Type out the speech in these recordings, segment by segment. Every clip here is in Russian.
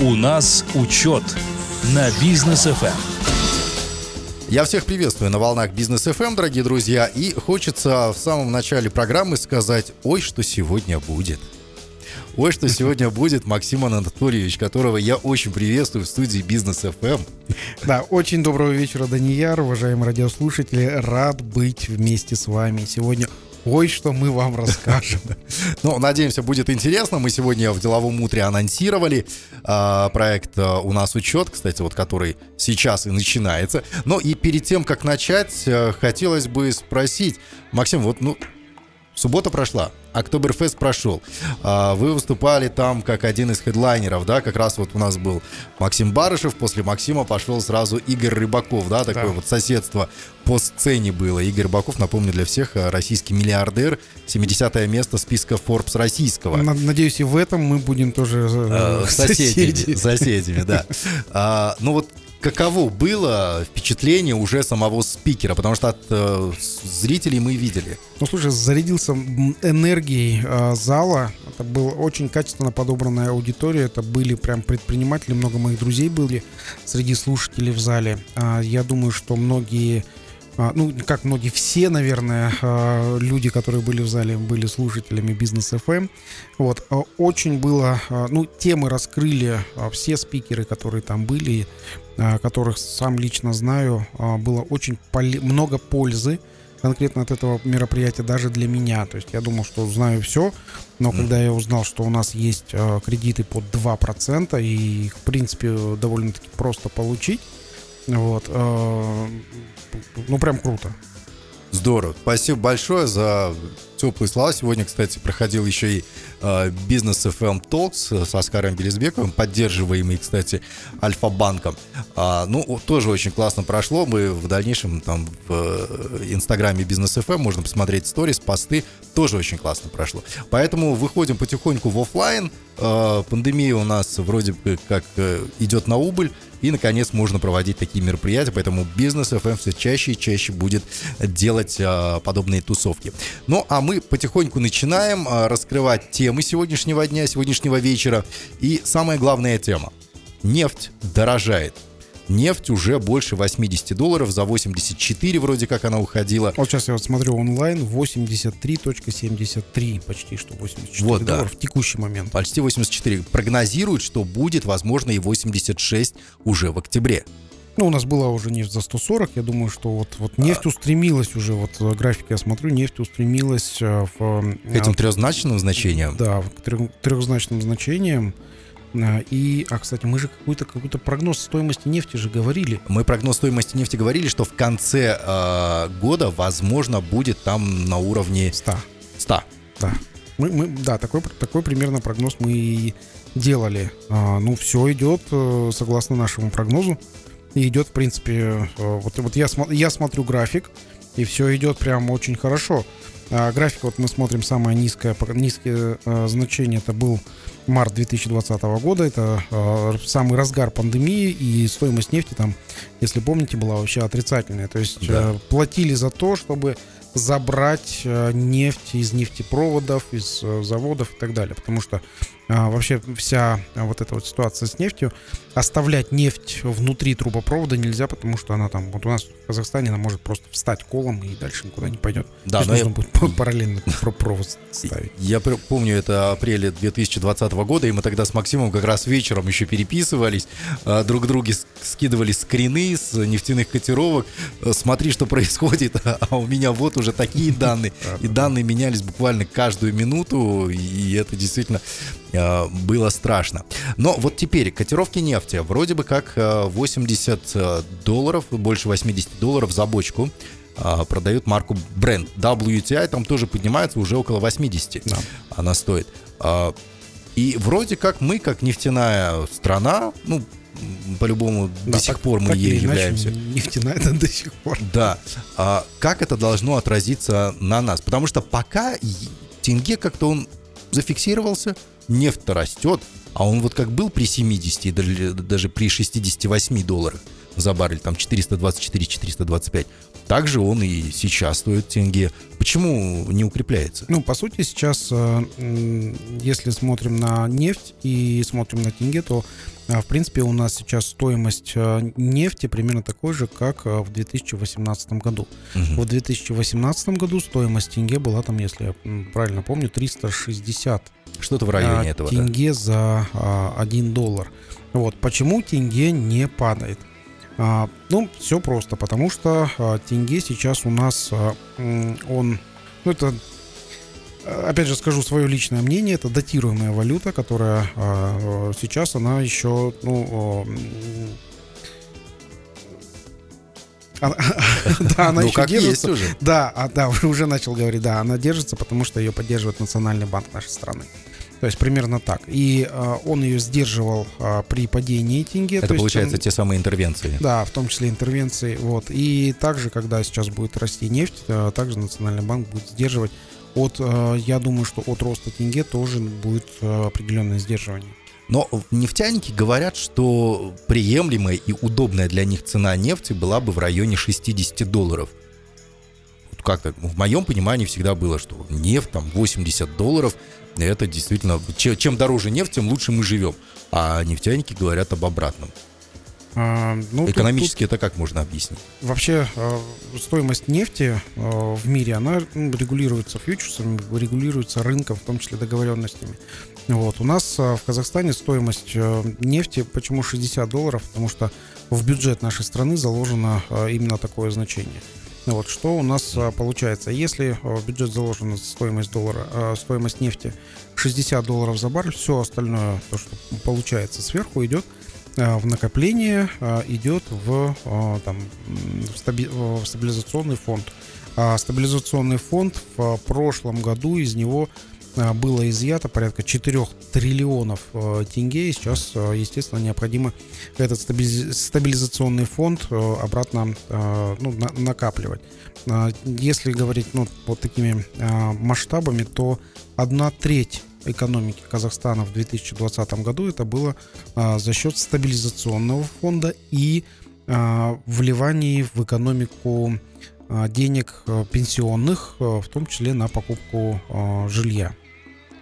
У нас учет на бизнес ФМ. Я всех приветствую на волнах Бизнес FM, дорогие друзья, и хочется в самом начале программы сказать, ой, что сегодня будет. Ой, что сегодня будет Максим Анатольевич, которого я очень приветствую в студии Бизнес FM. Да, очень доброго вечера, Данияр, уважаемые радиослушатели. Рад быть вместе с вами. Сегодня Ой, что мы вам расскажем. Ну, надеемся, будет интересно. Мы сегодня в деловом утре анонсировали э, проект э, «У нас учет», кстати, вот который сейчас и начинается. Но и перед тем, как начать, э, хотелось бы спросить, Максим, вот, ну, суббота прошла, Октоберфест прошел. А, вы выступали там как один из хедлайнеров, да, как раз вот у нас был Максим Барышев, после Максима пошел сразу Игорь Рыбаков, да, такое да. вот соседство по сцене было. Игорь Рыбаков, напомню для всех, э, российский миллиардер, 70 место списка Forbes российского. Надеюсь, и в этом мы будем тоже э, соседями. Соседями, да. А, ну вот каково было впечатление уже самого спикера? Потому что от э, зрителей мы видели. Ну, слушай, зарядился энергией э, зала. Это была очень качественно подобранная аудитория. Это были прям предприниматели. Много моих друзей были среди слушателей в зале. Э, я думаю, что многие а, ну, как многие, все, наверное, а, люди, которые были в зале, были слушателями Бизнес FM. Эм. Вот, очень было, ну, темы раскрыли все спикеры, которые там были, которых сам лично знаю, было очень много пользы конкретно от этого мероприятия даже для меня. То есть я думал, что знаю все, но mm. когда я узнал, что у нас есть кредиты под 2%, и их, в принципе, довольно-таки просто получить, вот. Э, ну, прям круто. Здорово. Спасибо большое за теплые слова. Сегодня, кстати, проходил еще и э, бизнес FM Talks с Оскаром Белизбековым, поддерживаемый, кстати, Альфа-банком. А, ну, тоже очень классно прошло. Мы в дальнейшем там в э, инстаграме бизнес FM можно посмотреть сторис, посты. Тоже очень классно прошло. Поэтому выходим потихоньку в офлайн. Э, пандемия у нас вроде как э, идет на убыль. И, наконец, можно проводить такие мероприятия, поэтому бизнес FM все чаще и чаще будет делать а, подобные тусовки. Ну, а мы потихоньку начинаем а, раскрывать темы сегодняшнего дня, сегодняшнего вечера. И самая главная тема. Нефть дорожает нефть уже больше 80 долларов, за 84 вроде как она уходила. Вот сейчас я вот смотрю онлайн, 83.73, почти что 84 вот, долларов да. в текущий момент. Почти 84. Прогнозируют, что будет, возможно, и 86 уже в октябре. Ну, у нас была уже нефть за 140. Я думаю, что вот, вот нефть а... устремилась уже, вот э, график я смотрю, нефть устремилась э, в... К этим трехзначным значениям? Да, к трех, трехзначным значениям. И, а, кстати, мы же какой-то какой прогноз стоимости нефти же говорили. Мы прогноз стоимости нефти говорили, что в конце э, года, возможно, будет там на уровне 100. 100. Да. Мы, мы, да, такой, такой примерно прогноз мы и делали. А, ну, все идет э, согласно нашему прогнозу. И идет, в принципе, э, вот, вот я, я смотрю график, и все идет прям очень хорошо. А, график, вот мы смотрим, самое низкое, низкое а, значение, это был март 2020 года, это а, самый разгар пандемии, и стоимость нефти там, если помните, была вообще отрицательная. То есть да. платили за то, чтобы забрать нефть из нефтепроводов, из заводов и так далее. Потому что а, вообще вся вот эта вот ситуация с нефтью, оставлять нефть внутри трубопровода нельзя, потому что она там, вот у нас в Казахстане она может просто встать колом и дальше никуда не пойдет. Да, но нужно я... будет параллельно провод ставить. Я помню, это апреле 2020 года, и мы тогда с Максимом как раз вечером еще переписывались, а, друг друге скидывали скрины с нефтяных котировок, э, смотри, что происходит, а у меня вот уже такие данные, и данные менялись буквально каждую минуту, и это действительно было страшно. Но вот теперь котировки нефти вроде бы как 80 э, э, долларов, больше 80 долларов за бочку продают марку Brent. WTI там тоже поднимается уже около 80 да. она стоит. И вроде как мы, как нефтяная страна, ну, по-любому да, до сих так, пор мы так ей являемся. Нефтяная это до сих пор. Да. А как это должно отразиться на нас? Потому что пока тенге как-то он зафиксировался, нефть-то растет, а он вот как был при 70, даже, даже при 68 долларах за баррель, там 424-425, также он и сейчас стоит тенге. Почему не укрепляется? Ну, по сути, сейчас, э, если смотрим на нефть и смотрим на тенге, то В принципе, у нас сейчас стоимость нефти примерно такой же, как в 2018 году. Угу. В 2018 году стоимость тенге была там, если я правильно помню, 360 что-то в районе этого. Тенге да. за 1 доллар. Вот. Почему тенге не падает? А, ну, все просто, потому что а, тенге сейчас у нас, а, он, ну, это, опять же скажу свое личное мнение, это датируемая валюта, которая сейчас, она еще, ну, да, она ну, еще держится. уже. Да, а, да, уже начал говорить, да, она держится, потому что ее поддерживает Национальный банк нашей страны. То есть примерно так. И э, он ее сдерживал э, при падении тенге. Это получается он, те самые интервенции. Да, в том числе интервенции. Вот. И также, когда сейчас будет расти нефть, э, также Национальный банк будет сдерживать от, э, я думаю, что от роста тенге тоже будет э, определенное сдерживание. Но нефтяники говорят, что приемлемая и удобная для них цена нефти была бы в районе 60 долларов. Как-то в моем понимании всегда было, что нефть там 80 долларов – это действительно, чем дороже нефть, тем лучше мы живем. А нефтяники говорят об обратном. А, ну, Экономически тут, тут это как можно объяснить? Вообще э, стоимость нефти э, в мире, она ну, регулируется фьючерсами, регулируется рынком, в том числе договоренностями. Вот. У нас э, в Казахстане стоимость нефти, почему 60 долларов? Потому что в бюджет нашей страны заложено именно такое значение. Вот, что у нас а, получается? Если а, в бюджет заложена стоимость доллара, а, стоимость нефти 60 долларов за баррель, все остальное, то, что получается сверху, идет в накопление, идет в, там, в, стаби, в стабилизационный фонд. А стабилизационный фонд в прошлом году из него а, было изъято порядка 4 триллионов э, тенге. И сейчас, э, естественно, необходимо этот стабилизационный фонд э, обратно ну, накапливать. Если говорить ну, вот такими масштабами, то одна треть экономики Казахстана в 2020 году это было за счет стабилизационного фонда и вливаний в экономику денег пенсионных, в том числе на покупку жилья.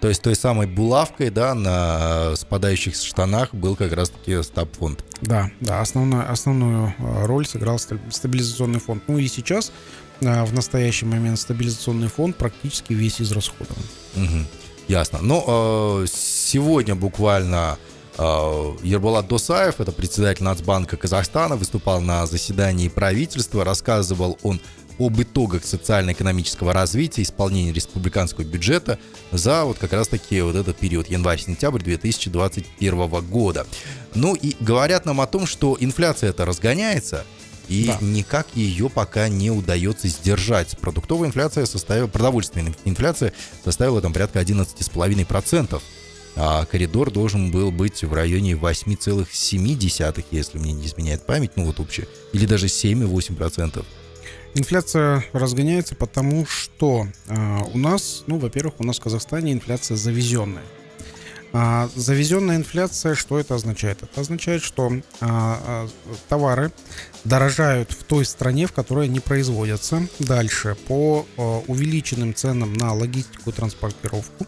То есть той самой булавкой, да, на спадающих штанах был как раз-таки стаб-фонд. Да, да, основную, основную э, роль сыграл стабилизационный фонд. Ну и сейчас, э, в настоящий момент, стабилизационный фонд практически весь израсходован. Угу, ясно. Ну, э, сегодня буквально Ерболат Досаев, это председатель Нацбанка Казахстана, выступал на заседании правительства, рассказывал он об итогах социально-экономического развития, исполнения республиканского бюджета за вот как раз-таки вот этот период январь-сентябрь 2021 года. Ну и говорят нам о том, что инфляция это разгоняется, и да. никак ее пока не удается сдержать. Продуктовая инфляция составила, продовольственная инфляция составила там порядка 11,5%. А коридор должен был быть в районе 8,7, если мне не изменяет память, ну вот вообще, или даже 7,8%. Инфляция разгоняется, потому что э, у нас, ну, во-первых, у нас в Казахстане инфляция завезенная. А завезенная инфляция, что это означает? Это означает, что а, товары дорожают в той стране, в которой они производятся. Дальше по а, увеличенным ценам на логистику и транспортировку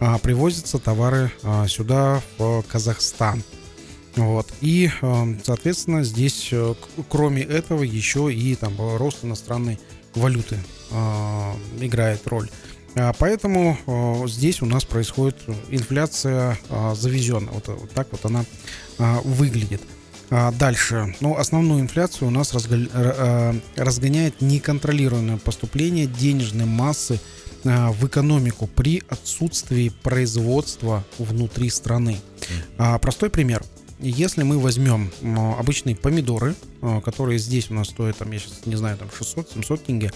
а, привозятся товары а, сюда, в Казахстан. Вот. И, эм, соответственно, здесь, э, кроме этого, еще и там рост иностранной валюты э, играет роль. А, поэтому э, здесь у нас происходит инфляция завезенная. Вот, вот так вот она выглядит. А дальше. Ну, основную инфляцию у нас разгоняет неконтролируемое поступление денежной массы в экономику при отсутствии производства внутри страны. А, простой пример – если мы возьмем обычные помидоры, а, которые здесь у нас стоят, там, я сейчас не знаю, там 600-700 тенге,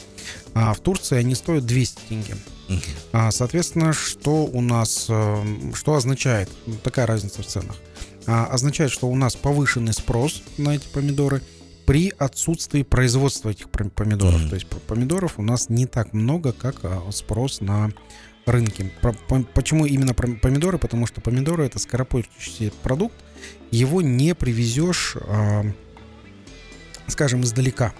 а в Турции они стоят 200 тенге. Uh-huh. Соответственно, что у нас, а, что означает такая разница в ценах? Означает, что у нас повышенный спрос на эти помидоры при отсутствии производства этих помидоров. Uh-huh. То есть помидоров у нас не так много, как спрос на рынке. Почему именно помидоры? Потому что помидоры это скоропортящийся продукт, его не привезешь, скажем, издалека.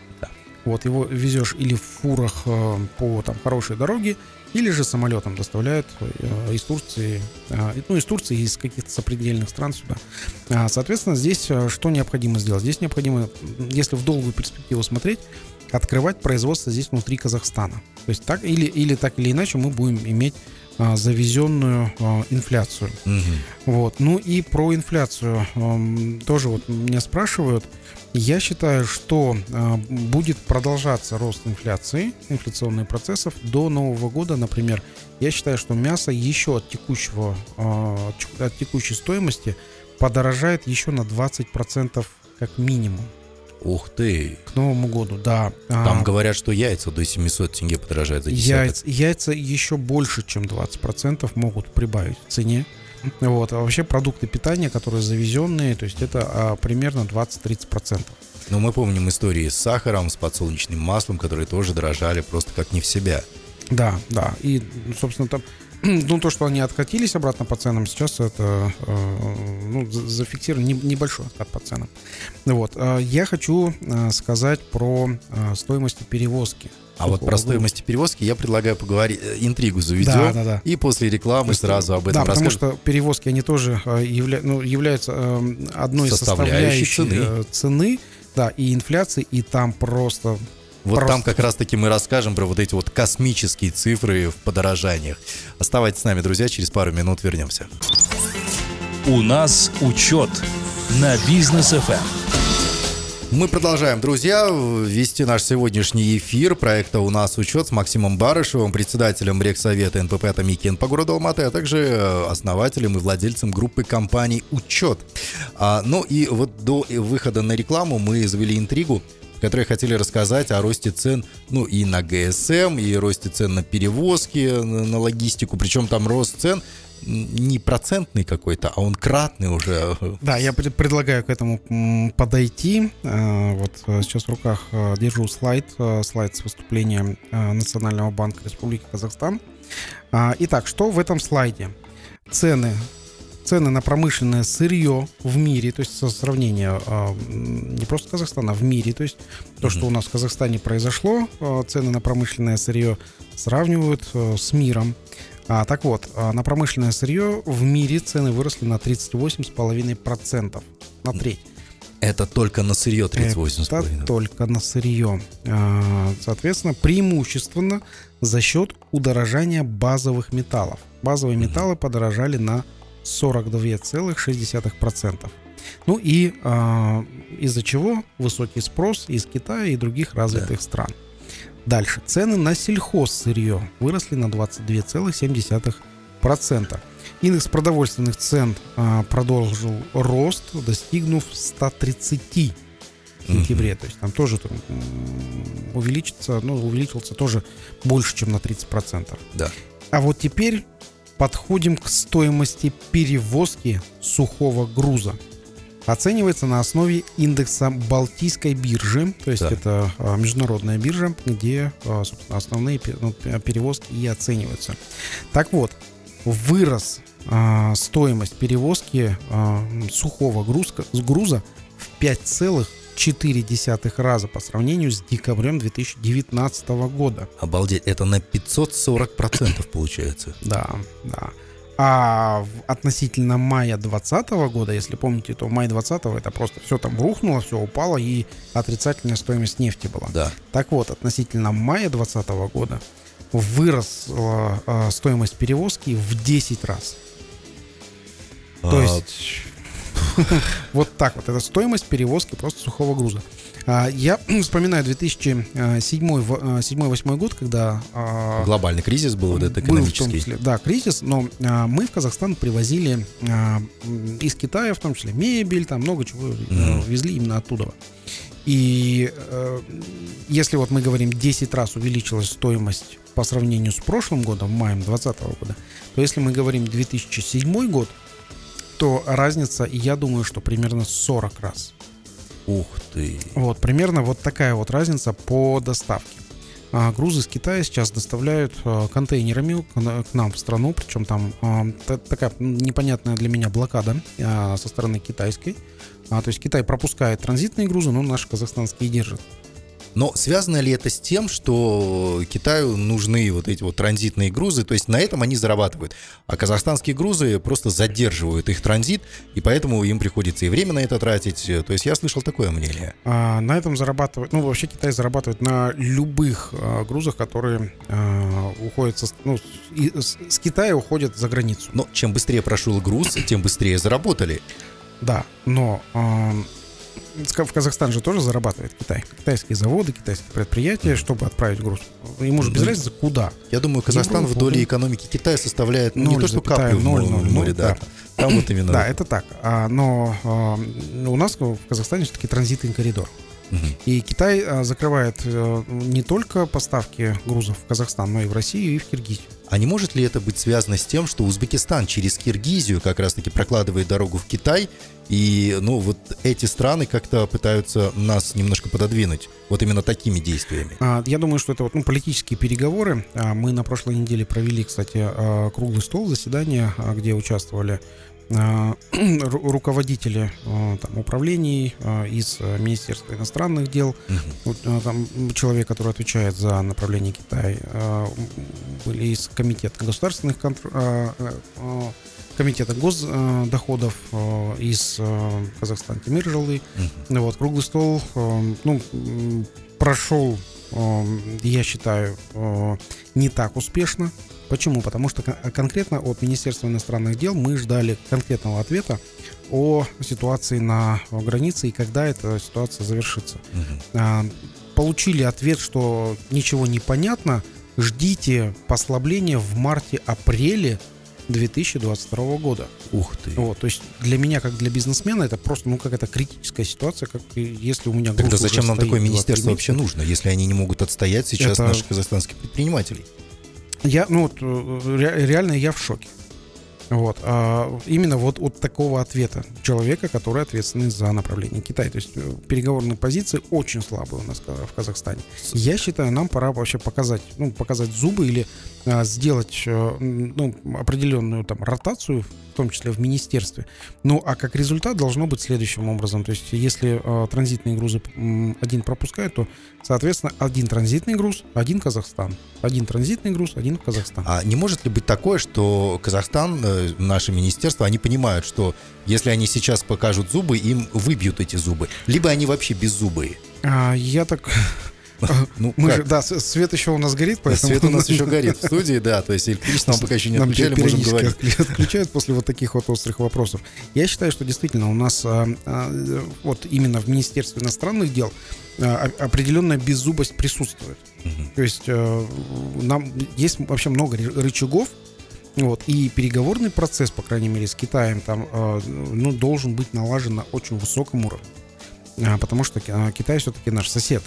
Вот его везешь или в фурах э, по там хорошей дороге, или же самолетом доставляют э, из Турции, э, ну из Турции, из каких-то сопредельных стран сюда. А, соответственно, здесь э, что необходимо сделать? Здесь необходимо, если в долгую перспективу смотреть, открывать производство здесь внутри Казахстана. То есть так или, или так или иначе мы будем иметь а, завезенную а, инфляцию. Вот. Ну и про инфляцию тоже вот меня спрашивают. Я считаю, что а, будет продолжаться рост инфляции, инфляционных процессов до Нового года, например. Я считаю, что мясо еще от текущего, а, от текущей стоимости подорожает еще на 20% как минимум Ух ты. к Новому году, да. А, Там говорят, что яйца до 700 тенге подорожают за десяток. Яйца, яйца еще больше, чем 20% могут прибавить в цене. Вот. А вообще продукты питания, которые завезенные, то есть это а, примерно 20-30%. Но мы помним истории с сахаром, с подсолнечным маслом, которые тоже дорожали просто как не в себя. Да, да. И, ну, собственно, там, ну, то, что они откатились обратно по ценам, сейчас это, э, ну, за- зафиксирован не- небольшой откат по ценам. Вот. А Я хочу э, сказать про э, стоимость перевозки. А вот про стоимость перевозки я предлагаю поговорить, э, интригу заведем, Да, да, да. и после рекламы сразу об этом Да, потому расскажем. что перевозки, они тоже э, явля- ну, являются э, одной из составляющих цены. э, цены, да, и инфляции, и там просто... Вот просто- там как раз-таки мы расскажем про вот эти вот космические цифры в подорожаниях. Оставайтесь с нами, друзья, через пару минут вернемся. У нас учет на бизнес ФМ. Мы продолжаем, друзья, вести наш сегодняшний эфир проекта «У нас учет» с Максимом Барышевым, председателем Рексовета НПП «Атомики» по городу Алматы, а также э, основателем и владельцем группы компаний «Учет». А, ну и вот до выхода на рекламу мы завели интригу, в которой хотели рассказать о росте цен, ну и на ГСМ, и росте цен на перевозки, на, на логистику. Причем там рост цен не процентный какой-то, а он кратный уже. Да, я пред- предлагаю к этому подойти. Э, Вот э, сейчас в руках э, держу слайд, слайд с выступлением э, Национального банка Республики Казахстан. Итак, что в этом слайде? Цены цены на промышленное сырье в мире, то есть со сравнения м, не просто Казахстана, а в мире, то есть то, что у нас в Казахстане произошло, э, цены на промышленное сырье сравнивают э, с миром. А, так вот, а, на промышленное сырье в мире цены выросли на 38,5%, на треть. Это только на сырье 38,5. Это только на сырье. А, Соответственно, преимущественно за счет удорожания базовых металлов. Базовые металлы подорожали на 42,6%. Ну и а, из-за чего высокий спрос из Китая и других развитых стран. Дальше. Цены на сельхозсырье выросли на 22,7%. Индекс продовольственных цен а, продолжил рост, достигнув 130 в сентябре. То есть там тоже там, увеличится, ну, увеличился тоже больше, чем на 30%. Да. А вот теперь подходим к стоимости перевозки сухого груза. Оценивается на основе индекса Балтийской биржи, то есть Да. это а, международная биржа, где а, собственно, основные ну, пе- перевозки и оцениваются. Так вот, вырос а, стоимость перевозки сухого груза в 5,4 раза по сравнению с декабрем 2019 года. Обалдеть, это на 540% получается. Да, да. А относительно мая 2020 года, если помните, то май 2020 это просто все там рухнуло, все упало и отрицательная стоимость нефти была. Да. Так вот, относительно мая 2020 года выросла а, стоимость перевозки в 10 раз. То А, есть вот так вот. Это стоимость перевозки просто сухого груза. А, Я вспоминаю 2007-2008 год, когда а, Глобальный кризис был вот этот был в том экономический. числе, да, кризис, но а, мы в Казахстан привозили а, из Китая, в том числе мебель, там много чего э, везли именно оттуда. И э, если вот мы говорим 10 раз увеличилась стоимость по сравнению с прошлым годом, маем 2020 года, то если мы говорим 2007 год, то разница, я думаю, что примерно 40 раз. Ух ты. Вот, примерно вот такая вот разница по доставке. А, грузы из Китая сейчас доставляют а, контейнерами к, на- к нам в страну, причем там а, та- такая непонятная для меня блокада а, со стороны китайской. То есть Китай пропускает транзитные грузы, но наши казахстанские держат. Но связано ли это с тем, что Китаю нужны вот эти вот транзитные грузы, то есть на этом они зарабатывают, а казахстанские грузы просто задерживают их транзит, и поэтому им приходится и время на это тратить. То есть я слышал такое мнение. А, на этом зарабатывают, ну вообще Китай зарабатывает на любых а, грузах, которые а, уходят со, ну, и, с, с Китая уходят за границу. Но чем быстрее прошел груз, тем быстрее заработали. Да, но а, в Казахстан же тоже зарабатывает Китай. Китайские заводы, китайские предприятия, чтобы отправить груз. Ему же без разницы куда. Я думаю, Казахстан в доле экономики Китая составляет ну, не Ноль то, что каплю в ноль море, ноль в море, ноль, да. да. Там вот именно. Да, это так. А, но а, у нас в Казахстане все-таки транзитный коридор. И Китай а, закрывает э, не только поставки грузов в Казахстан, но и в Россию, и в Киргизию. А не может ли это быть связано с тем, что Узбекистан через Киргизию как раз-таки прокладывает дорогу в Китай, и, ну, вот эти страны как-то пытаются нас немножко пододвинуть вот именно такими действиями? А, Я думаю, что это вот, ну, политические переговоры. А, Мы на прошлой неделе провели, кстати, круглый стол, заседание, где участвовали руководители а, там, управлений а, из Министерства иностранных дел, а, там члек, который отвечает за направление Китая, были из комитета государственных контр- комитета госдоходов из Казахстана Тимир Жилы. Мгм. Ну Вот, круглый стол, э, ну, прошел, э, я считаю, э, не так успешно. Почему? Потому что кон- конкретно от Министерства иностранных дел мы ждали конкретного ответа о ситуации на границе и когда эта ситуация завершится. А, Получили ответ, что ничего не понятно, ждите послабления в марте-апреле 2022 года. Ух ты. Вот, то есть для меня, как для бизнесмена, это просто, ну, какая-то критическая ситуация, как если у меня Тогда зачем нам такое 2-3 министерство вообще нужно, если они не могут отстоять сейчас Это- наших казахстанских предпринимателей? Я, ну, вот, э, ре- реально я в шоке. Вот. А именно вот от такого ответа человека, который ответственный за направление Китая. То есть э, переговорные позиции очень слабые у нас ка- в Казахстане. Я считаю, нам пора вообще показать, ну, показать зубы или сделать э, ну, определенную там ротацию, в том числе в министерстве. Ну, а как результат должно быть следующим образом. То есть, если э, транзитные грузы один пропускают, то, соответственно, один транзитный груз, один Казахстан. Один транзитный груз, один Казахстан. А не может ли быть такое, что Казахстан, э, наше министерство, они понимают, что если они сейчас покажут зубы, им выбьют эти зубы, либо они вообще беззубые? А, я так... Ну, Мы как? же, да, свет еще у нас горит, поэтому... Свет у нас еще горит в студии, да, то есть электричество нам пока еще не Нам отключали, можем говорить. отклю- отключают после вот таких вот острых вопросов. Я считаю, что действительно у нас а, а, вот именно в Министерстве иностранных дел а, определенная беззубость присутствует. То есть э, нам есть вообще много ры- рычагов, вот, и переговорный процесс, по крайней мере, с Китаем там, э, ну, должен быть налажен на очень высоком уровне. Потому что Китай все-таки наш сосед.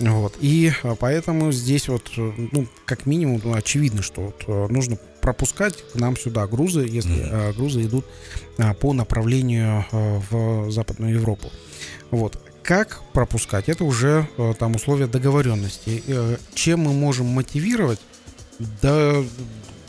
Вот. И э, поэтому здесь вот, э, ну, как минимум, ну, очевидно, что вот, э, нужно пропускать к нам сюда грузы, если э, грузы идут а, по направлению в Западную Европу. Вот. Как пропускать? Это уже там условия договоренности. Чем мы можем мотивировать? Да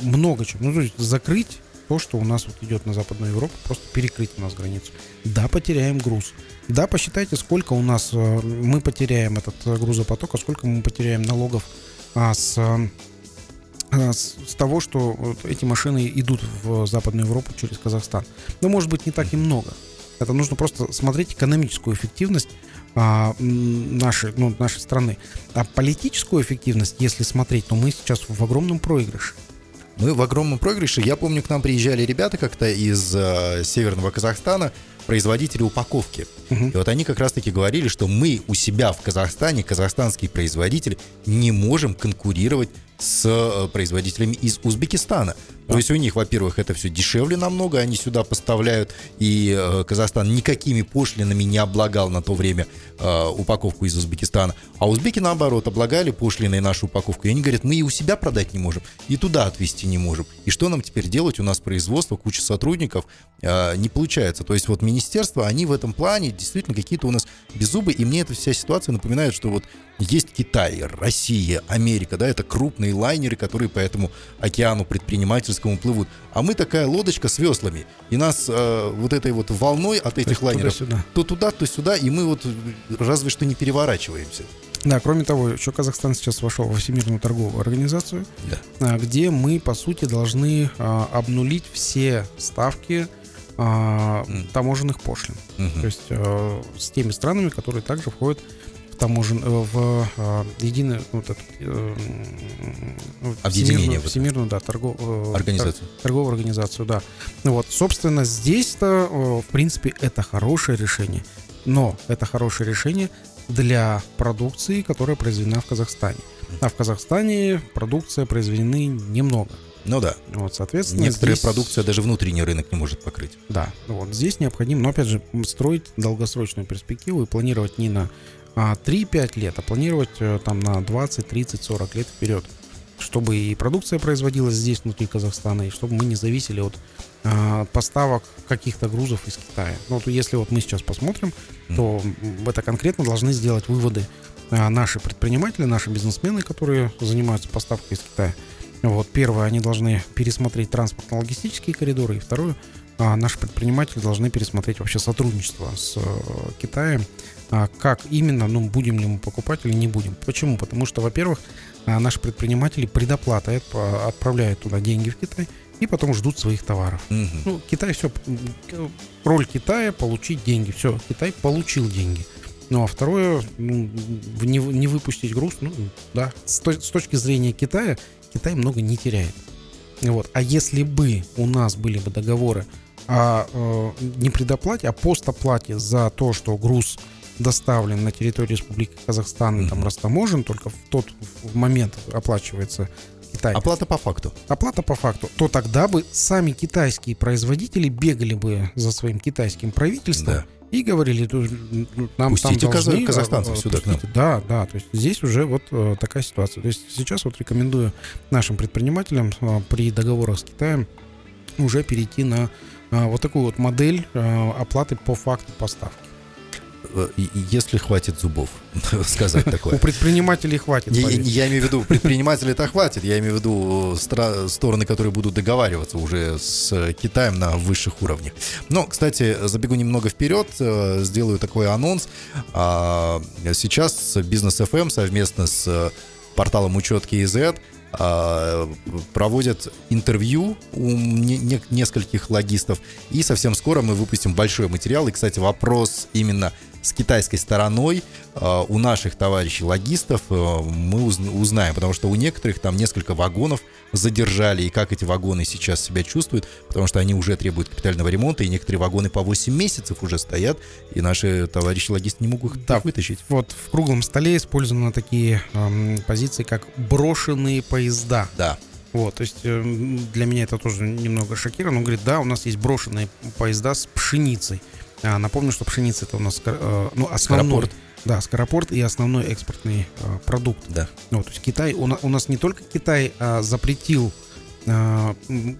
много чем. Ну, то есть закрыть то, что у нас вот идет на Западную Европу, просто перекрыть у нас границу. Да, потеряем груз. Да, посчитайте, сколько у нас э, мы потеряем этот э, грузопоток, а сколько мы потеряем налогов а, с, э, с, с того, что вот эти машины идут в Западную Европу через Казахстан. Но, может быть, не так и много. Это нужно просто смотреть экономическую эффективность а, нашей, ну, нашей страны. А политическую эффективность, если смотреть, то мы сейчас в огромном проигрыше. Мы в огромном проигрыше. Я помню, к нам приезжали ребята как-то из э, северного Казахстана, производители упаковки. Мгм. И вот они как раз-таки говорили, что мы у себя в Казахстане, казахстанские производители, не можем конкурировать с э, производителями из Узбекистана. То есть у них, во-первых, это все дешевле намного, они сюда поставляют, и э, Казахстан никакими пошлинами не облагал на то время э, упаковку из Узбекистана. А узбеки, наоборот, облагали пошлиной нашу упаковку. И они говорят, мы и у себя продать не можем, и туда отвезти не можем. И что нам теперь делать? У нас производство, куча сотрудников, э, не получается. То есть вот министерство, они в этом плане действительно какие-то у нас беззубы, и мне эта вся ситуация напоминает, что вот есть Китай, Россия, Америка, да, это крупные лайнеры, которые по этому океану предпринимательскому плывут. А мы такая лодочка с веслами. И нас э, вот этой вот волной от этих есть лайнеров туда-сюда. то туда, то сюда, и мы вот разве что не переворачиваемся. Да, кроме того, еще Казахстан сейчас вошел во Всемирную торговую организацию, Да. а, где мы, по сути, должны а, обнулить все ставки а, таможенных пошлин. Мгм. То есть э, с теми странами, которые также входят таможен, э, в э, единую ну, вот э, всемирную, вот это. всемирную, да, торгов, Организацию. тор- торговую организацию, да. Ну вот, собственно, здесь-то, в принципе, это хорошее решение. Но это хорошее решение для продукции, которая произведена в Казахстане. А в Казахстане продукция произведены немного. Ну да. Вот, соответственно, Некоторая здесь- продукция даже внутренний рынок не может покрыть. да, вот здесь необходимо, но опять же, строить долгосрочную перспективу и планировать не на 3-5 лет, а планировать э, там на 20, 30, 40 лет вперед, чтобы и продукция производилась здесь, внутри Казахстана, и чтобы мы не зависели от а, поставок каких-то грузов из Китая. Ну, вот если вот мы сейчас посмотрим, то это конкретно должны сделать выводы а, наши предприниматели, наши бизнесмены, которые занимаются поставкой из Китая. Вот, первое, они должны пересмотреть транспортно-логистические коридоры, и второе, а, наши предприниматели должны пересмотреть вообще сотрудничество с э, Китаем, А, как именно, ну, будем ли мы покупать или не будем. Почему? Потому что, во-первых, а, наши предприниматели предоплатой отп- отправляют туда деньги в Китай и потом ждут своих товаров. Мгм. Ну, Китай все, роль Китая получить деньги. Все, Китай получил деньги. Ну, а второе, ну, не, не выпустить груз, ну, да, с, то- с точки зрения Китая, Китай много не теряет. Вот. А если бы у нас были бы договоры о э, не предоплате, а постоплате за то, что груз доставлен на территорию Республики Казахстан и там растаможен, только в тот в момент оплачивается Китай Оплата по факту. оплата по факту, то тогда бы сами китайские производители бегали бы за своим китайским правительством Да. и говорили, «Ну, ну, нам Пустите там должны, каза- казахстанцев сюда к нам». пустите». Да, да, то есть здесь уже вот э, такая ситуация. То есть сейчас вот рекомендую нашим предпринимателям э, при договорах с Китаем уже перейти на э, вот такую вот модель э, оплаты по факту поставки. Э, и- и Если хватит зубов сказать У такое. предпринимателей хватит. Я, я имею в виду, предпринимателей-то хватит. Я имею в виду стра- стороны, которые будут договариваться уже с Китаем на высших уровнях. Но, кстати, забегу немного вперед, э, сделаю такой анонс. А, Сейчас Бизнес FM совместно с порталом Учет KZ а, проводят интервью у не- не- нескольких логистов. И совсем скоро мы выпустим большой материал. И, кстати, вопрос именно с китайской стороной э, у наших товарищей логистов э, мы узн- узнаем, потому что у некоторых там несколько вагонов задержали, и как эти вагоны сейчас себя чувствуют, потому что они уже требуют капитального ремонта, и некоторые вагоны по 8 месяцев уже стоят, и наши товарищи логисты не могут их Да. вытащить. Вот в круглом столе использованы такие эм, позиции, как брошенные поезда. Да. Вот, то есть э, для меня это тоже немного шокировано. Он говорит, да, у нас есть брошенные поезда с пшеницей. А, напомню, что пшеница это у нас э, ну, основной, Скоропорт. да, скоропорт и основной экспортный э, продукт. Да. Ну, то есть Китай, у, на- у нас не только Китай а, запретил м,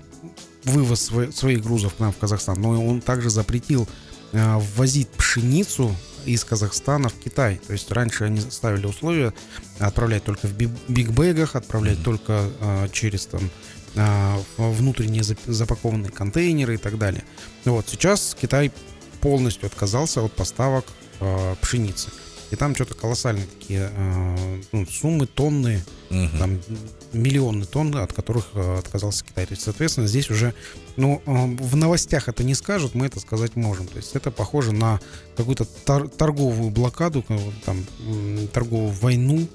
вывоз сво- своих грузов к нам в Казахстан, но и он также запретил ввозить пшеницу из Казахстана в Китай. То есть раньше они ставили условия отправлять только в би- бигбэгах, отправлять Мгм. только а, через там а, внутренние зап- запакованные контейнеры и так далее. Вот сейчас Китай полностью отказался от поставок а, пшеницы. И там что-то колоссальные такие а, ну, суммы, тонны, Мгм. там миллионы тонн, от которых а, отказался Китай. То есть, соответственно, здесь уже, ну, а, в новостях это не скажут, мы это сказать можем. То есть это похоже на какую-то тор- торговую блокаду, вот там торговую войну,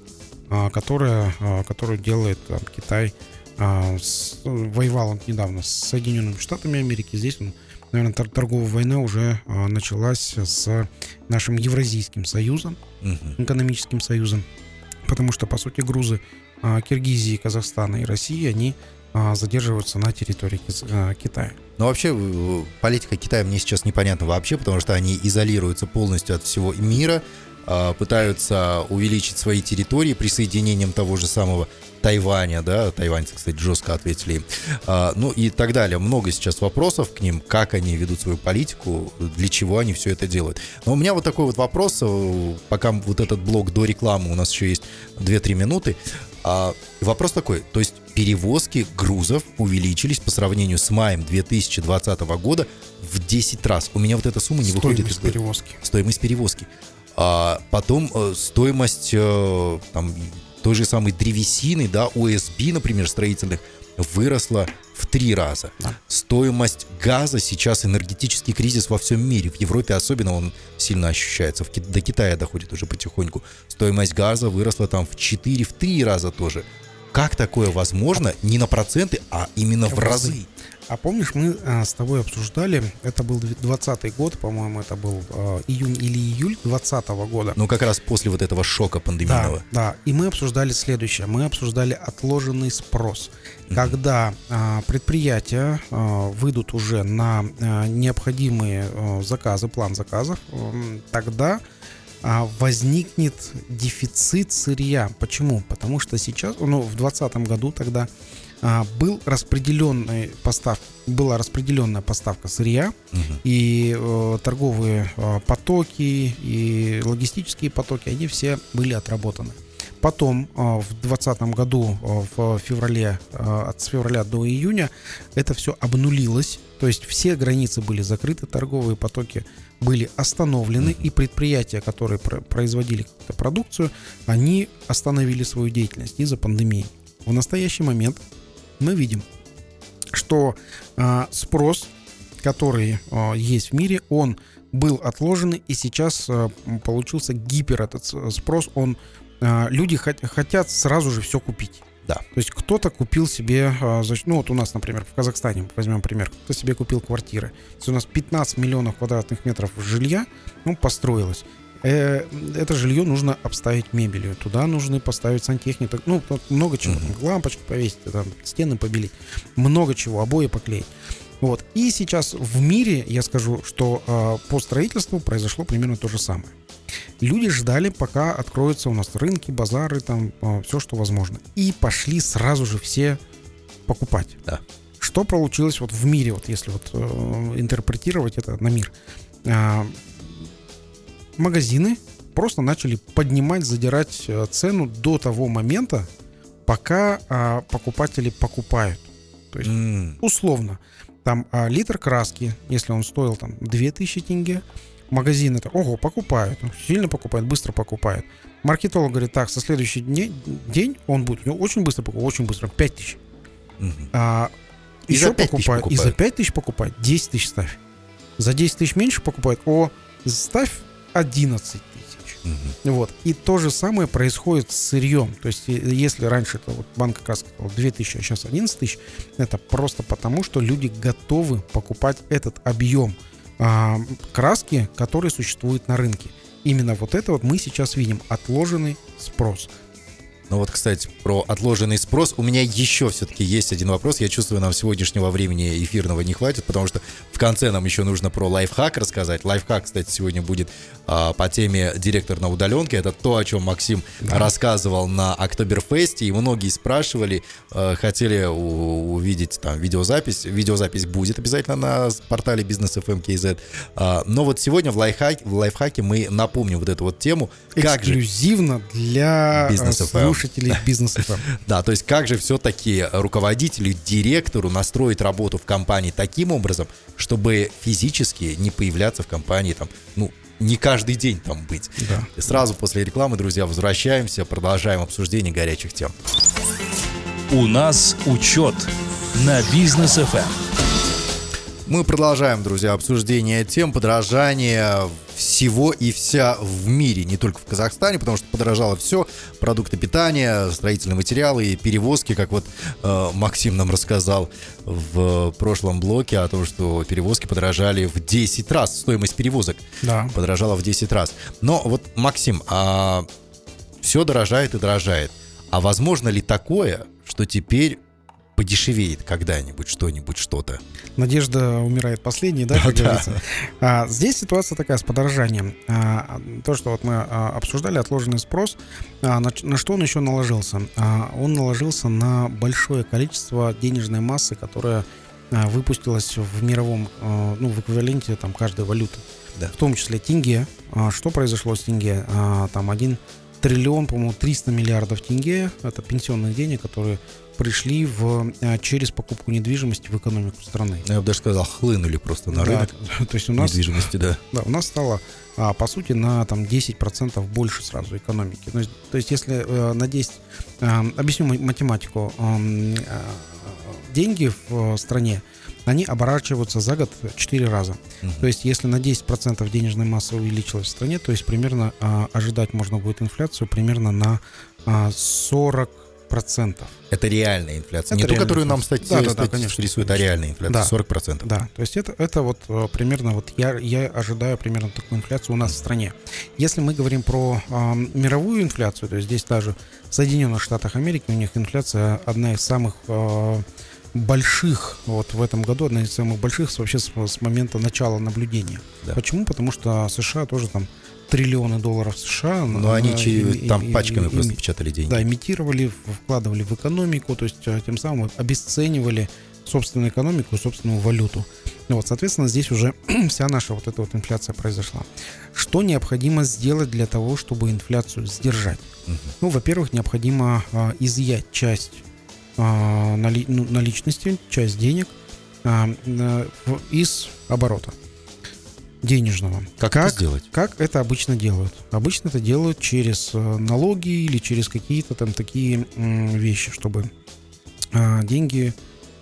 а, которая, а, которую делает там, Китай. А, с- воевал он недавно с Соединенными Штатами Америки. Здесь он, наверное, тор- торговая война уже а, началась с нашим Евразийским союзом, Мгм. экономическим союзом, потому что, по сути, грузы а, Киргизии, Казахстана и России, они а, задерживаются на территории а, Китая. Но вообще э, политика Китая мне сейчас непонятна вообще, потому что они изолируются полностью от всего мира, пытаются увеличить свои территории присоединением того же самого Тайваня, да, тайваньцы, кстати, жестко ответили им, А, ну и так далее. Много сейчас вопросов к ним, как они ведут свою политику, для чего они все это делают. Но у меня вот такой вот вопрос, э, пока вот этот блок до рекламы, у нас еще есть 2-3 минуты. А, вопрос такой, то есть перевозки грузов увеличились по сравнению с маем 2020 года в 10 раз. У меня вот эта сумма не выходит из Стоимость перевозки. Стоимость перевозки. А потом э, стоимость э, там, той же самой древесины, да, ОСБ, например, строительных, выросла в три раза. Да. Стоимость газа сейчас энергетический кризис во всем мире. В Европе особенно он сильно ощущается. В, до Китая доходит уже потихоньку. Стоимость газа выросла там в 4, в 3 раза тоже. Как такое возможно не на проценты, а именно в разы? А помнишь, мы а, с тобой обсуждали, это был 20 год, по-моему, это был а, июнь или июль 20 года. Ну, как раз после вот этого шока пандемийного. Да, да. И мы обсуждали следующее. Мы обсуждали отложенный спрос. Mm-hmm. Когда а, предприятия а, выйдут уже на а, необходимые а, заказы, план заказов, а, тогда возникнет дефицит сырья. Почему? Потому что сейчас, ну, в 2020 году тогда а, был распределенный постав, была распределенная поставка сырья, угу. и э, торговые э, потоки, и логистические потоки, они все были отработаны. Потом э, в 2020 году, э, в феврале, э, от февраля до июня, это все обнулилось. То есть все границы были закрыты, торговые потоки были остановлены, и предприятия, которые производили какую-то продукцию, они остановили свою деятельность из-за пандемии. В настоящий момент мы видим, что э, спрос, который э, есть в мире, он был отложен, и сейчас э, получился гипер этот спрос. Он, люди хот- хотят сразу же все купить. Да. То есть кто-то купил себе, ну вот у нас, например, в Казахстане, возьмем пример, кто себе купил квартиры. Если у нас 15 миллионов квадратных метров жилья, ну, построилось. Э, это жилье нужно обставить мебелью. Туда нужны поставить сантехнику. Ну, много чего. Лампочки повесить, там, стены побелить. Много чего. Обои поклеить. Вот. И сейчас в мире, я скажу, что э, по строительству произошло примерно то же самое. Люди ждали, пока откроются у нас рынки, базары, там э, все, что возможно. И пошли сразу же все покупать. Да. Что получилось вот в мире, вот если вот э, интерпретировать это на мир? Э, магазины просто начали поднимать, задирать э, цену до того момента, пока а, покупатели покупают. То есть, mm. условно, там а, литр краски, если он стоил там 2000 тенге, магазин это, ого, покупают, сильно покупают, быстро покупают. Маркетолог говорит, так, со следующий день, день он будет, у него очень быстро покупать, очень быстро, 5 тысяч. Mm-hmm. А, и еще за покупает, и за 5 тысяч покупает, 10 тысяч ставь. За 10 тысяч меньше покупает, о, ставь 11 тысяч. Угу. Вот. И то же самое происходит с сырьем. То есть, если раньше это вот банка краски 2 тысячи, а сейчас 11 тысяч, это просто потому, что люди готовы покупать этот объем а, краски, который существует на рынке. Именно вот это вот мы сейчас видим отложенный спрос. Ну вот, кстати, про отложенный спрос. У меня еще все-таки есть один вопрос. Я чувствую, нам сегодняшнего времени эфирного не хватит, потому что в конце нам еще нужно про лайфхак рассказать. Лайфхак, кстати, сегодня будет а, по теме директор на удаленке. Это то, о чем Максим да. рассказывал на Октоберфесте. И многие спрашивали, а, хотели у, увидеть там видеозапись. Видеозапись будет обязательно на портале Business FM KZ. А, но вот сегодня в лайфхаке, в лайфхаке мы напомним вот эту вот тему. Эксклюзивно как же для Business FM слушателей бизнеса. Да, то есть как же все-таки руководителю, директору настроить работу в компании таким образом, чтобы физически не появляться в компании там, ну, не каждый день там быть. Да. И сразу после рекламы, друзья, возвращаемся, продолжаем обсуждение горячих тем. У нас учет на бизнес FM. Мы продолжаем, друзья, обсуждение тем подражания всего и вся в мире, не только в Казахстане, потому что подорожало все, продукты питания, строительные материалы и перевозки, как вот э, Максим нам рассказал в прошлом блоке о том, что перевозки подорожали в 10 раз, стоимость перевозок да. подорожала в 10 раз. Но вот, Максим, а все дорожает и дорожает. А возможно ли такое, что теперь подешевеет когда-нибудь что-нибудь, что-то. Надежда умирает последней, да, как говорится. А, здесь ситуация такая с подорожанием. А, то, что вот мы а, обсуждали, отложенный спрос, а, на, на что он еще наложился? А, он наложился на большое количество денежной массы, которая а, выпустилась в мировом, а, ну, в эквиваленте там каждой валюты. Да. В том числе тенге. А, что произошло с тенге? А, там один триллион, по-моему, 300 миллиардов тенге. Это пенсионных денег, которые пришли в, а, через покупку недвижимости в экономику страны. Я бы даже сказал, хлынули просто на Да, рынок то есть у нас, недвижимости, да. да, у нас стало, а, по сути, на там, 10% больше сразу экономики. То есть, то есть если э, на 10... а, объясню ма- математику. Ам, а, деньги в э, стране, они оборачиваются за год 4 раза. Мгм. То есть если на 10% денежная масса увеличилась в стране, то есть примерно а, ожидать можно будет инфляцию примерно на а, 40%. Это реальная инфляция. Это Не ту, которую нам стати- Да, да, да, статистика конечно, рисует, а конечно. реальная инфляция. Да. 40%. Да, то есть это, это вот э, примерно вот я, я ожидаю примерно такую инфляцию у нас в стране. Если мы говорим про ам, мировую инфляцию, то есть здесь даже в Соединенных Штатах Америки у них инфляция одна из самых э, больших вот в этом году, одна из самых больших вообще с, с момента начала наблюдения. Да. Почему? Потому что США тоже там триллионы долларов США. Но они э, чи- им- там им- пачками им- просто им- печатали деньги. да, имитировали, вкладывали в экономику, то есть э, тем самым обесценивали собственную экономику и собственную валюту. Ну Вот, соответственно, здесь уже вся наша вот эта вот инфляция произошла. Что необходимо сделать для того, чтобы инфляцию сдержать? Мгм. Ну, во-первых, необходимо а, изъять часть а, нали- ну, наличности, часть денег а, из оборота денежного. Как, это сделать? Как это обычно делают? Обычно это делают через э, налоги или через какие-то там такие вещи, чтобы а, деньги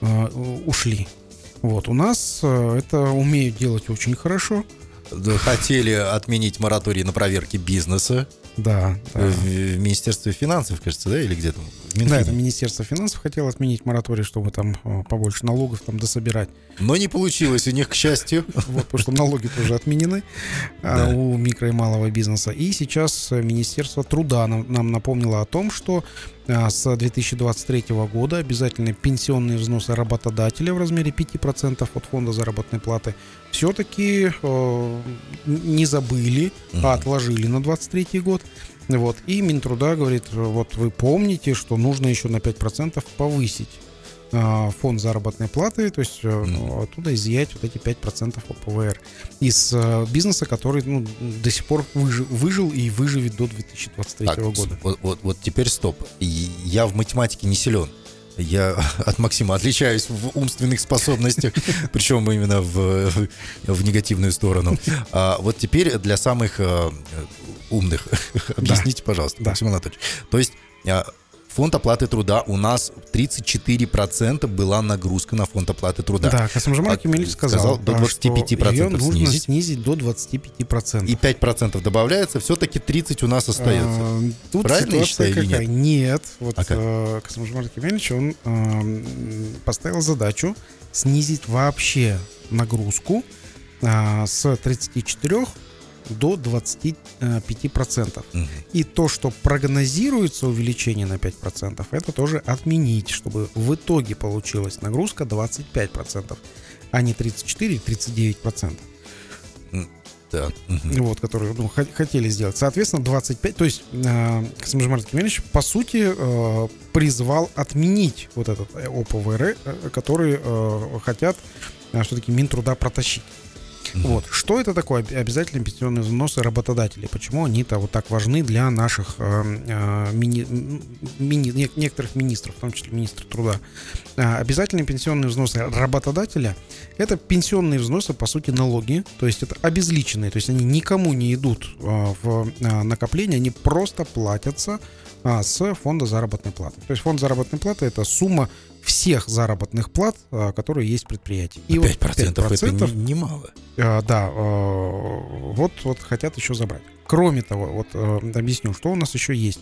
а, ушли. Вот, у нас э, это умеют делать очень хорошо. Хотели отменить мораторий на проверки бизнеса Да, да. в, в Министерстве финансов, кажется, да, или где-то? Да, это Министерство финансов хотело отменить мораторий, чтобы там э, побольше налогов там дособирать. Но не получилось у них, к счастью. Вот, потому что налоги тоже отменены а, Да. у микро и малого бизнеса. И сейчас Министерство труда нам, нам напомнило о том, что с 2023 года обязательные пенсионные взносы работодателя в размере 5% от фонда заработной платы все-таки не забыли, а отложили на 23 год. Вот. И Минтруда говорит, вот вы помните, что нужно еще на 5% повысить а, фонд заработной платы, то есть э, ну, оттуда изъять вот эти 5% ОПВР из э, бизнеса, который ну, до сих пор выжи- выжил и выживет до 2023 Так, года. Вот, вот, вот теперь стоп. Я в математике не силен. Я от Максима отличаюсь в умственных способностях, причем именно в, в негативную сторону. А вот теперь для самых э, умных объясните, пожалуйста, Да. Максим Анатольевич. То есть а, фонд оплаты труда у нас 34% была нагрузка на фонд оплаты труда. Да, Касымжамар Кемелевич сказал, сказал, до да, 25% что ее нужно снизить. снизить до 25%. И 5% добавляется, все-таки 30 у нас остается. А, Тут Правильно я считаю или какая? Нет. Вот А э, Касымжамар Кемелевич, он эм, поставил задачу снизить вообще нагрузку а, с 34 до 25%. Мгм. И то, что прогнозируется увеличение на 5%, это тоже отменить, чтобы в итоге получилась нагрузка 25%, а не 34-39%. Так. мгм. Вот, которые ну, хо- хотели сделать. Соответственно, 25, то есть э, Касымжамар Кемельевич, по сути, э, призвал отменить вот этот э, ОПВР, э, который э, хотят э, все-таки Минтруда протащить. Вот. Что это такое об- обязательные пенсионные взносы работодателей? Почему они-то вот так важны для наших э, э, мини- мини- не- некоторых министров, в том числе министра труда? А, Обязательные пенсионные взносы работодателя – это пенсионные взносы, по сути, налоги, то есть это обезличенные, то есть они никому не идут а, в а, накопление, они просто платятся а, с фонда заработной платы. То есть фонд заработной платы – это сумма всех заработных плат, а, которые есть в предприятии. И вот 5%, 5% это не- немало. а, да, э, вот, вот хотят еще забрать. Кроме того, вот э, объясню, что у нас еще есть.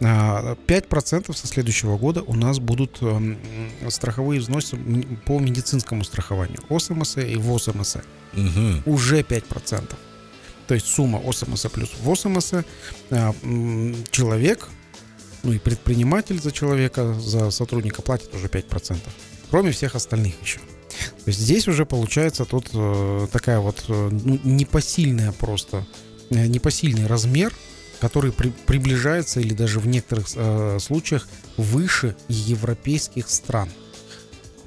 А, 5% со следующего года у нас будут э, страховые взносы по медицинскому страхованию. ОСМС и ВОСМС. Мгм. Уже 5%. То есть сумма ОСМС плюс ВОСМС. Человек, ну и предприниматель за человека, за сотрудника платит уже 5%. Кроме всех остальных еще. То есть здесь уже получается тут э, такая вот э, ну, непосильная просто, э, непосильный размер, который при- приближается или даже в некоторых э, случаях выше европейских стран.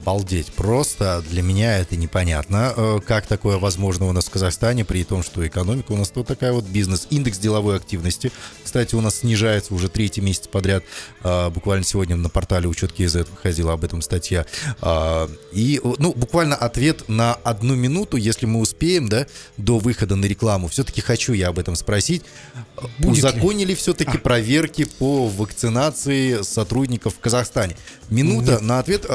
Обалдеть. Просто для меня это непонятно. Э, как такое возможно у нас в Казахстане, при том, что экономика у нас тут такая вот бизнес. Индекс деловой активности, кстати, у нас снижается уже третий месяц подряд. А, буквально сегодня на портале учет КЗ выходила об этом статья. А, и, ну, буквально ответ на одну минуту, если мы успеем, да, до выхода на рекламу. Все-таки хочу я об этом спросить. Будет Узаконили ли? все-таки А. проверки по вакцинации сотрудников в Казахстане? Минута на ответ.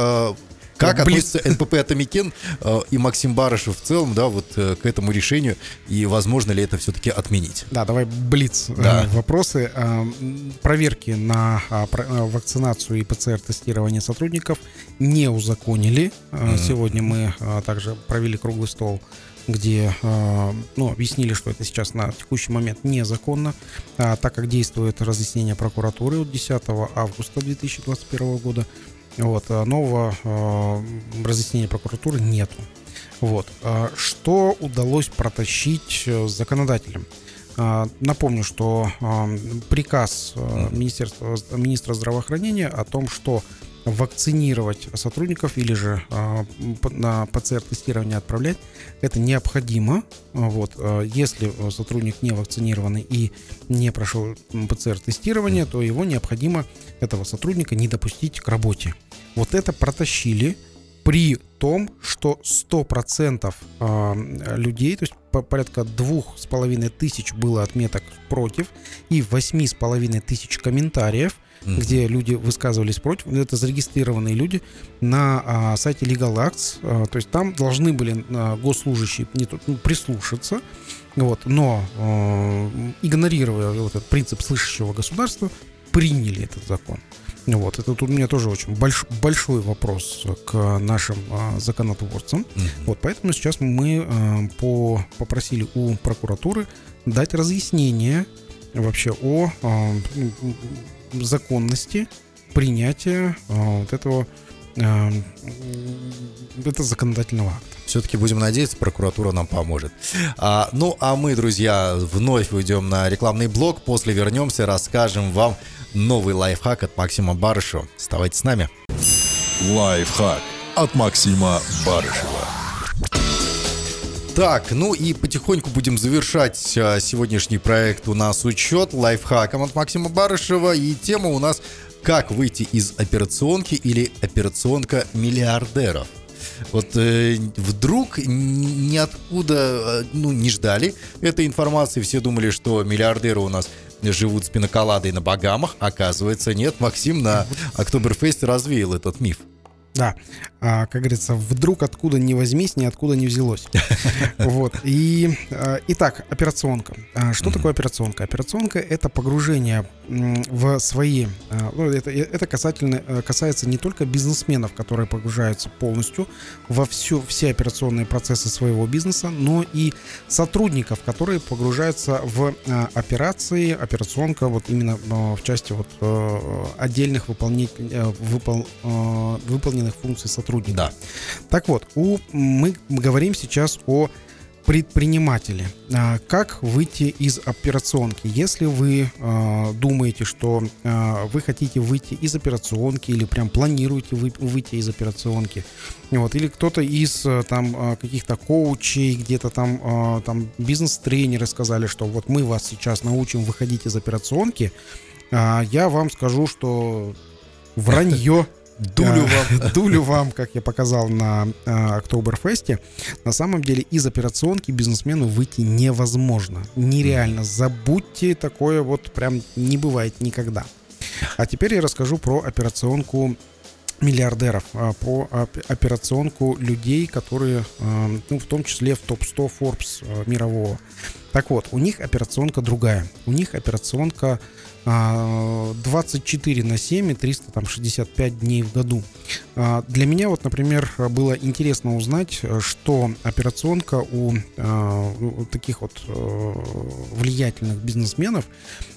Как Блиц. относится НПП «Атамикен» э, и Максим Барышев в целом, да, вот э, к этому решению, и возможно ли это все-таки отменить? Да, давай блиц э, Да. вопросы. Проверки на а, вакцинацию и ПЦР-тестирование сотрудников не узаконили. А, Сегодня мы также провели круглый стол где ну, объяснили, что это сейчас на текущий момент незаконно, а, так как действует разъяснение прокуратуры от 10 августа 2021 года. Вот, а нового а, разъяснения прокуратуры нету. Вот. а, Что удалось протащить э, законодателям? Напомню, что приказ Министерства, министра здравоохранения о том, что вакцинировать сотрудников или же а, на ПЦР-тестирование отправлять, это необходимо. А, Вот. а, Если э, сотрудник не вакцинированный и не прошел ПЦР-тестирование, то его необходимо, этого сотрудника, не допустить к работе. Вот это протащили при том, что 100% а, людей, то есть по- порядка двух с половиной тысяч было отметок против и восьми с половиной тысяч комментариев, Мгм. где люди высказывались против. Это зарегистрированные люди на а, сайте Legal Acts. а, то есть там должны были а, госслужащие не то- ну, прислушаться, вот, но а, игнорируя вот этот принцип слышащего государства, приняли этот закон. Вот, это тут у меня тоже очень больш- большой вопрос к нашим а, законотворцам. Мгм. Вот, поэтому сейчас мы э, по, попросили у прокуратуры дать разъяснение вообще о м, законности принятия э, вот этого м, это законодательного акта. Все-таки будем надеяться, прокуратура нам поможет. А, ну, а мы, друзья, вновь уйдем на рекламный блок. После вернемся, расскажем вам новый лайфхак от Максима Барышева. Оставайтесь с нами. Лайфхак от Максима Барышева. Так, ну и потихоньку будем завершать а, сегодняшний проект у нас учет лайфхаком от Максима Барышева. И тема у нас «Как выйти из операционки или операционка миллиардеров». Вот э, вдруг ниоткуда э, ну, не ждали этой информации. Все думали, что миллиардеры у нас живут с пиноколадой на Багамах. Оказывается, нет. Максим на Октоберфесте развеял этот миф. Да, а, как говорится, вдруг откуда не возьмись, ниоткуда не взялось. Вот. И, а, итак, операционка. А, Что такое операционка? Операционка — это погружение в свои... а, ну, это, это касательно, э, касается не только бизнесменов, которые погружаются полностью во всю, все операционные процессы своего бизнеса, но и сотрудников, которые погружаются в операции, операционка вот именно в части вот э, отдельных выполнить, э, выпол- э, выполненных функций сотрудника. Да. Так вот, у, мы говорим сейчас о предпринимателе. А, Как выйти из операционки? Если вы а, думаете, что а, вы хотите выйти из операционки или прям планируете вы- выйти из операционки, вот, или кто-то из там каких-то коучей, где-то там, а, там бизнес-тренеры сказали, что вот мы вас сейчас научим выходить из операционки, я вам скажу, что вранье. Дулю вам. Дулю вам, как я показал на э, Октоберфесте. На самом деле из операционки бизнесмену выйти невозможно. Нереально. Забудьте такое вот прям не бывает никогда. А теперь я расскажу про операционку миллиардеров, а, про оп- операционку людей, которые, э, ну, в том числе в топ-100 Forbes э, мирового. Так вот, у них операционка другая. У них операционка 24 на 7 и 365 дней в году. А, Для меня вот, например, было интересно узнать, э, что операционка у, а, таких вот э, влиятельных бизнесменов,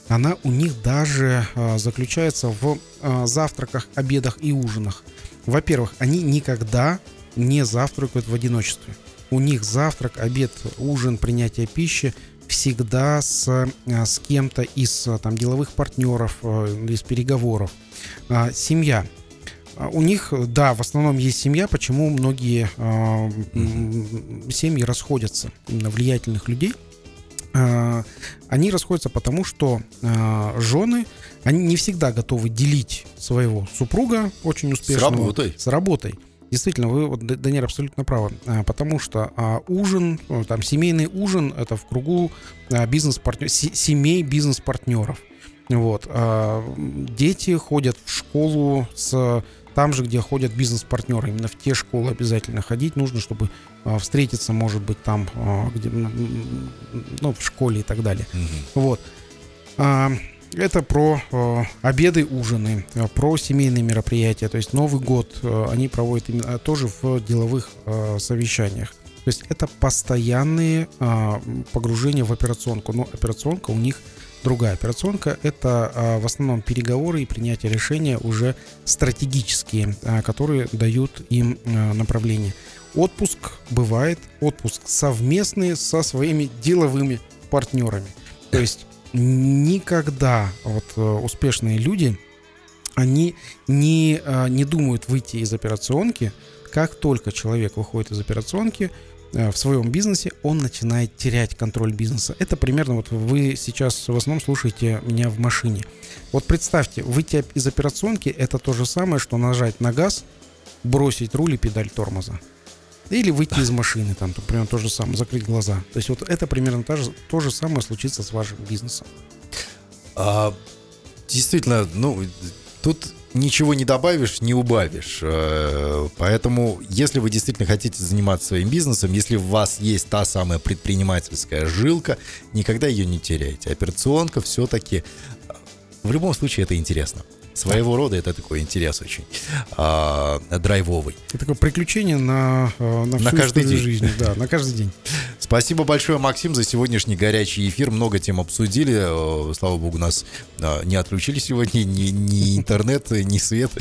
она у них даже а, заключается в а, завтраках, обедах и ужинах. Во-первых, они никогда не завтракают в одиночестве. У них завтрак, обед, ужин, принятие пищи всегда с, а, с кем-то из а, там, деловых партнеров, а, из переговоров. А, Семья. А У них, да, в основном есть семья. Почему многие семьи расходятся именно влиятельных людей? А, Они расходятся потому, что жены, они не всегда готовы делить своего супруга очень успешного работой. с работой. Действительно, вы, вот, Д- Даниэль, абсолютно правы. А, Потому что а, ужин, ну, там, семейный ужин, это в кругу а, бизнес-партнер, се- семей бизнес-партнеров. Вот. а, Дети ходят в школу с там же, где ходят бизнес-партнеры. Именно в те школы обязательно ходить нужно, чтобы а, встретиться, может быть, там, а, где, ну, в школе и так далее. Мгм. Вот. А, Это про э, обеды, ужины, э, про семейные мероприятия. То есть Новый год э, они проводят именно, а, тоже в деловых э, совещаниях. То есть это постоянные а, погружения в операционку. Но операционка у них другая. Операционка это а, в основном переговоры и принятие решения уже стратегические, а, которые дают им а, направление. Отпуск бывает, отпуск совместный со своими деловыми партнерами. То есть никогда вот э, успешные люди, они не, э, не думают выйти из операционки. Как только человек выходит из операционки э, в своем бизнесе, он начинает терять контроль бизнеса. Это примерно вот вы сейчас в основном слушаете меня в машине. Вот представьте, выйти из операционки это то же самое, что нажать на газ, бросить руль и педаль тормоза. Или выйти из машины, там, примерно то же самое, закрыть глаза. То есть вот это примерно то же, то же самое случится с вашим бизнесом. А, действительно, ну, тут ничего не добавишь, не убавишь. Э, Поэтому, если вы действительно хотите заниматься своим бизнесом, если у вас есть та самая предпринимательская жилка, никогда ее не теряйте. Операционка все-таки... В любом случае это интересно. Своего рода это такой интерес очень а, драйвовый. Это такое приключение на, э, на, На всю каждый историю день. жизни. Да, на каждый день. Спасибо большое, Максим, за сегодняшний горячий эфир. Много тем обсудили. Э, Слава богу, нас э, не отключили сегодня ни, ни интернет, ни свет,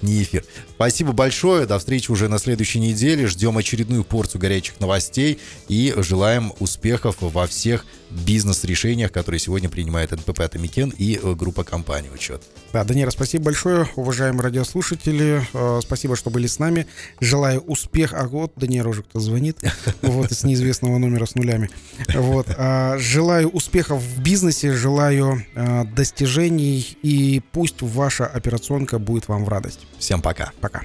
ни эфир. Спасибо большое. До встречи уже на следующей неделе. Ждем очередную порцию горячих новостей и желаем успехов во всех бизнес-решениях, которые сегодня принимает НПП Атомикен и э, группа компаний «Учет». Да, Данира, спасибо большое, уважаемые радиослушатели. Э, Спасибо, что были с нами. Желаю успех. А вот Данира уже кто звонит. Вот из неизвестного номера с нулями. Вот. А, Желаю успехов в бизнесе, желаю э, достижений и пусть ваша операционка будет вам в радость. Всем пока. Пока.